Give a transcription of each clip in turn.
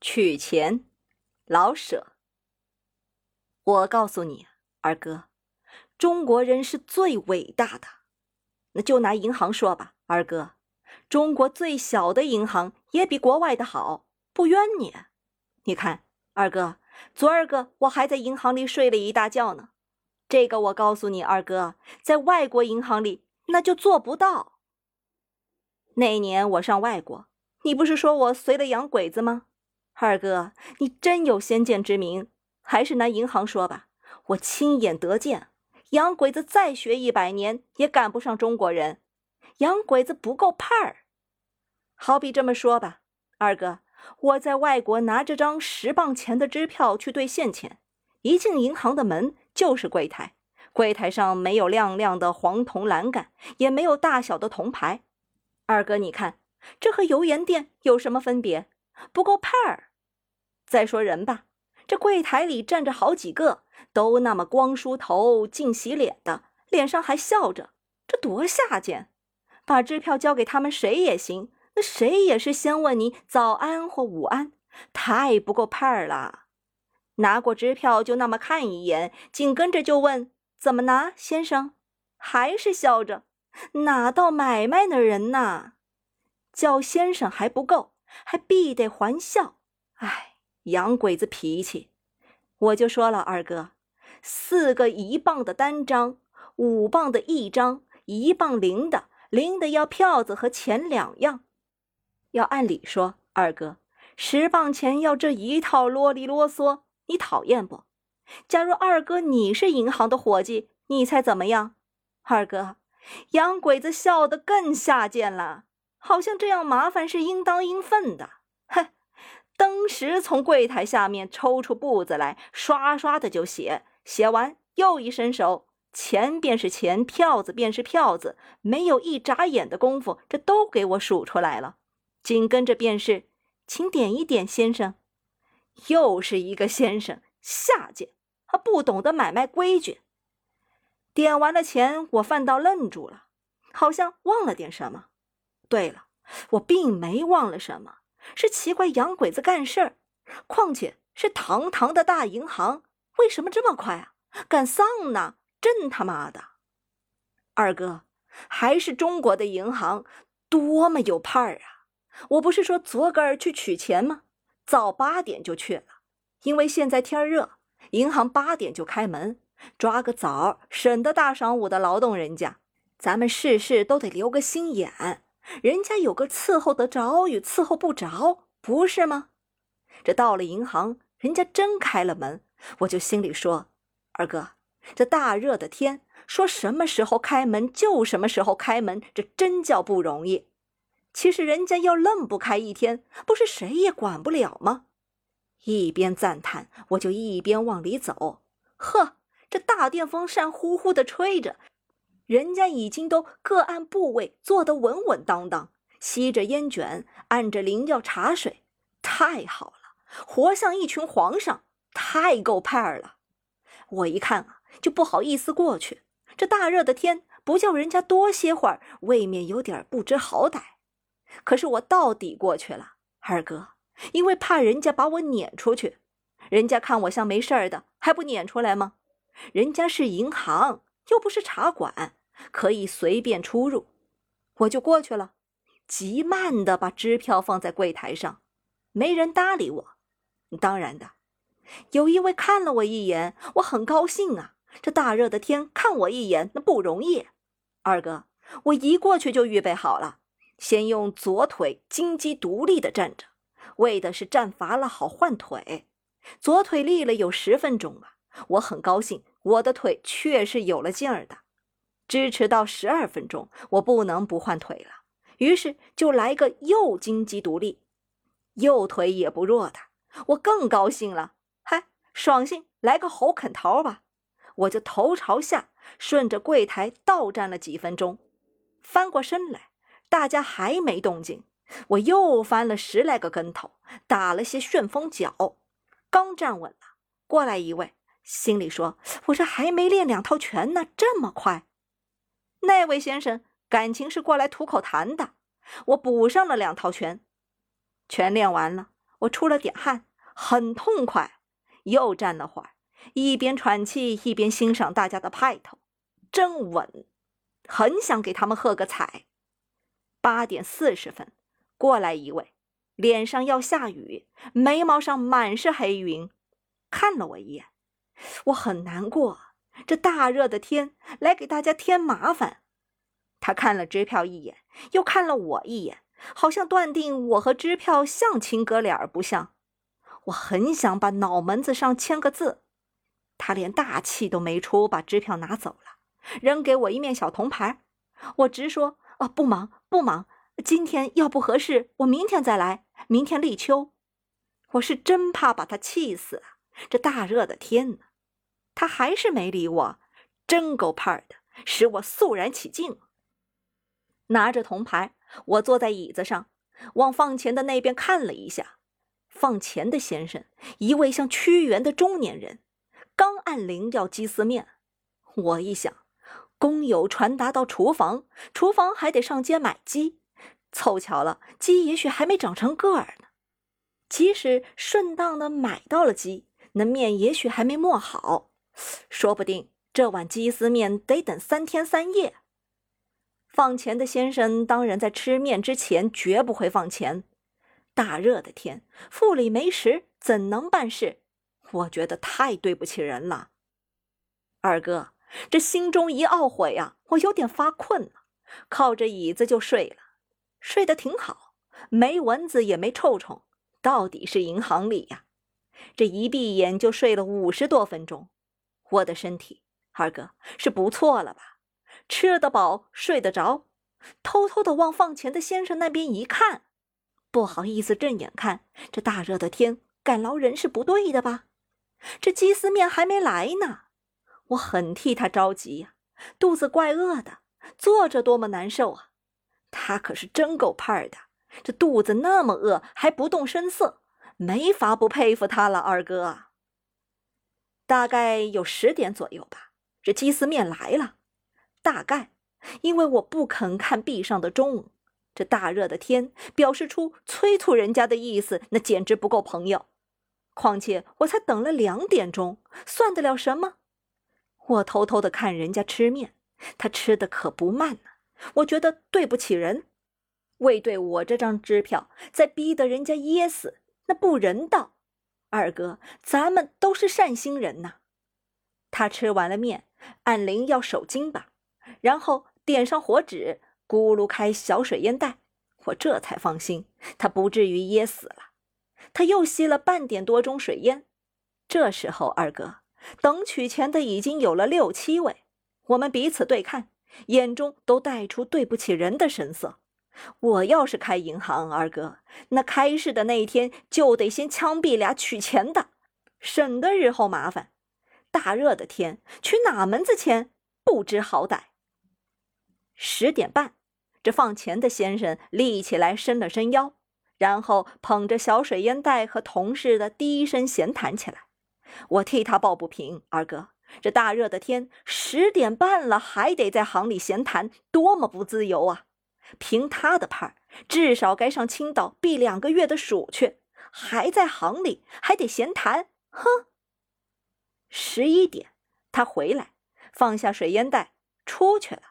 取钱，老舍。我告诉你，二哥，中国人是最伟大的。那就拿银行说吧，二哥，中国最小的银行也比国外的好，不冤你。你看，二哥，昨儿个我还在银行里睡了一大觉呢。这个我告诉你，二哥，在外国银行里那就做不到。那年我上外国，你不是说我随了洋鬼子吗？二哥，你真有先见之明，还是拿银行说吧。我亲眼得见，洋鬼子再学一百年也赶不上中国人，洋鬼子不够派儿。好比这么说吧，二哥，我在外国拿着张十磅钱的支票去兑现钱，一进银行的门就是柜台，柜台上没有亮亮的黄铜栏杆，也没有大小的铜牌。二哥，你看，这和油盐店有什么分别？不够派儿。再说人吧，这柜台里站着好几个，都那么光梳头、净洗脸的，脸上还笑着，这多下贱！把支票交给他们，谁也行，那谁也是先问你早安或午安，太不够派儿了。拿过支票就那么看一眼，紧跟着就问怎么拿，先生？还是笑着，哪到买卖的人呐？叫先生还不够，还必得还笑。哎。洋鬼子脾气，我就说了，二哥，四个一磅的单张，五磅的一张，一磅零的，零的要票子和钱两样。要按理说，二哥，十磅钱要这一套啰里啰嗦，你讨厌不？假如二哥你是银行的伙计，你猜怎么样？二哥，洋鬼子笑得更下贱了，好像这样麻烦是应当应分的。哼！登时从柜台下面抽出簿子来，刷刷的就写。写完又一伸手，钱便是钱，票子便是票子，没有一眨眼的功夫，这都给我数出来了。紧跟着便是，请点一点，先生。又是一个先生，下贱，还不懂得买卖规矩。点完了钱，我反倒愣住了，好像忘了点什么。对了，我并没忘了什么。是奇怪洋鬼子干事儿，况且是堂堂的大银行，为什么这么快啊？敢丧呢？真他妈的！二哥，还是中国的银行多么有派儿啊！我不是说昨个儿去取钱吗？早八点就去了，因为现在天热，银行八点就开门，抓个早，省得大晌午的劳动人家。咱们事事都得留个心眼。人家有个伺候得着与伺候不着，不是吗？这到了银行，人家真开了门，我就心里说：“二哥，这大热的天，说什么时候开门就什么时候开门，这真叫不容易。其实人家要愣不开一天，不是谁也管不了吗？”一边赞叹，我就一边往里走。呵，这大电风扇呼呼的吹着。人家已经都各按部位坐得稳稳当当，吸着烟卷，按着灵药茶水，太好了，活像一群皇上，太够派儿了。我一看啊，就不好意思过去。这大热的天，不叫人家多歇会儿，未免有点不知好歹。可是我到底过去了，二哥，因为怕人家把我撵出去。人家看我像没事儿的，还不撵出来吗？人家是银行，又不是茶馆。可以随便出入，我就过去了，极慢的把支票放在柜台上，没人搭理我。当然的，有一位看了我一眼，我很高兴啊。这大热的天看我一眼，那不容易。二哥，我一过去就预备好了，先用左腿金鸡独立的站着，为的是站乏了好换腿。左腿立了有十分钟吧，我很高兴，我的腿确是有了劲儿的。支持到十二分钟，我不能不换腿了，于是就来个右金鸡独立，右腿也不弱的，我更高兴了，嗨，爽性来个猴啃桃吧，我就头朝下顺着柜台倒站了几分钟，翻过身来，大家还没动静，我又翻了十来个跟头，打了些旋风脚，刚站稳了，过来一位，心里说：“我这还没练两套拳呢，这么快。”那位先生感情是过来吐口痰的，我补上了两套拳，全练完了，我出了点汗，很痛快，又站了会儿，一边喘气一边欣赏大家的派头，真稳，很想给他们喝个彩。八点四十分，过来一位，脸上要下雨，眉毛上满是黑云，看了我一眼，我很难过，这大热的天来给大家添麻烦。他看了支票一眼，又看了我一眼。好像断定我和支票像亲哥俩不像，我很想把脑门子上签个字，他连大气都没出，把支票拿走了，扔给我一面小铜牌。我直说啊，不忙不忙，今天要不合适，我明天再来，明天立秋。我是真怕把他气死了，这大热的天呢，他还是没理我，真够派的，使我肃然起敬。拿着铜牌。我坐在椅子上，往放钱的那边看了一下。放钱的先生，一位像屈原的中年人，刚按铃要鸡丝面。我一想，工友传达到厨房，厨房还得上街买鸡，凑巧了，鸡也许还没长成个儿呢。即使顺当的买到了鸡，那面也许还没磨好，说不定这碗鸡丝面得等三天三夜。放钱的先生当然在吃面之前绝不会放钱。大热的天，腹里没食，怎能办事？我觉得太对不起人了。二哥，这心中一懊悔呀，我有点发困了，靠着椅子就睡了，睡得挺好，没蚊子也没臭虫，到底是银行里呀。这一闭眼就睡了五十多分钟，我的身体，二哥是不错了吧？吃得饱，睡得着，偷偷的往放钱的先生那边一看，不好意思正眼看，这大热的天，赶劳人是不对的吧？这鸡丝面还没来呢，我很替他着急呀，肚子怪饿的，坐着多么难受啊！他可是真够派的，这肚子那么饿还不动声色，没法不佩服他了。二哥，大概有十点左右吧，这鸡丝面来了。大概，因为我不肯看壁上的钟，这大热的天，表示出催促人家的意思，那简直不够朋友。况且我才等了两点钟，算得了什么？我偷偷的看人家吃面，他吃的可不慢呢。我觉得对不起人，为对我这张支票，再逼得人家噎死，那不人道。二哥，咱们都是善心人呐。他吃完了面，按铃要守金吧。然后点上火纸，咕噜开小水烟袋，我这才放心，他不至于噎死了。他又吸了半点多钟水烟。这时候，二哥等取钱的已经有了六七位，我们彼此对看，眼中都带出对不起人的神色。我要是开银行，二哥那开市的那一天就得先枪毙俩取钱的，省得日后麻烦。大热的天，取哪门子钱？不知好歹。十点半，这放钱的先生立起来，伸了伸腰，然后捧着小水烟袋和同事的低声闲谈起来。我替他抱不平，二哥，这大热的天，十点半了还得在行里闲谈，多么不自由啊！凭他的派，至少该上青岛避两个月的暑去，还在行里还得闲谈，哼！十一点，他回来，放下水烟袋，出去了。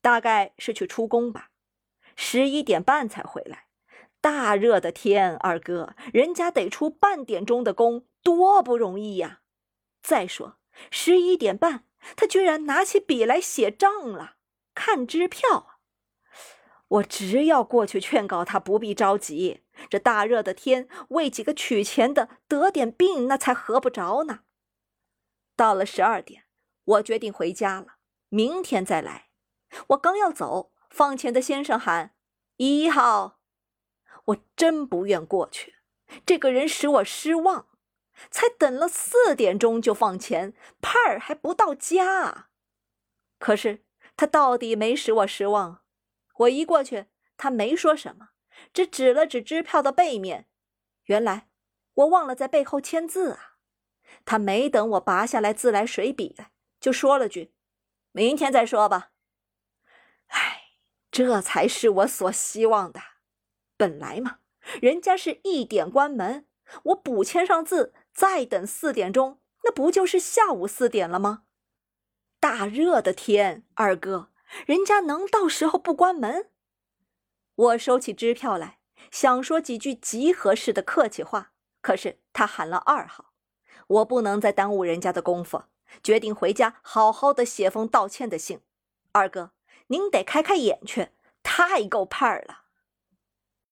大概是去出工吧，十一点半才回来。大热的天，二哥，人家得出半点钟的工，多不容易呀！再说十一点半，他居然拿起笔来写账了，看支票！我直要过去劝告他不必着急，这大热的天，为几个取钱的得点病，那才合不着呢。到了十二点，我决定回家了，明天再来。我刚要走，放钱的先生喊：“一号。”我真不愿过去，这个人使我失望。才等了四点钟就放钱，派儿还不到家。可是他到底没使我失望。我一过去，他没说什么，只指了指支票的背面。原来我忘了在背后签字啊！他没等我拔下来自来水笔，就说了句：“明天再说吧。”唉，这才是我所希望的。本来嘛，人家是一点关门，我补签上字，再等四点钟，那不就是下午四点了吗？大热的天，二哥，人家能到时候不关门？我收起支票来，想说几句极合适的客气话，可是他喊了二号，我不能再耽误人家的功夫，决定回家好好的写封道歉的信。二哥，您得开开眼去，太够派儿了。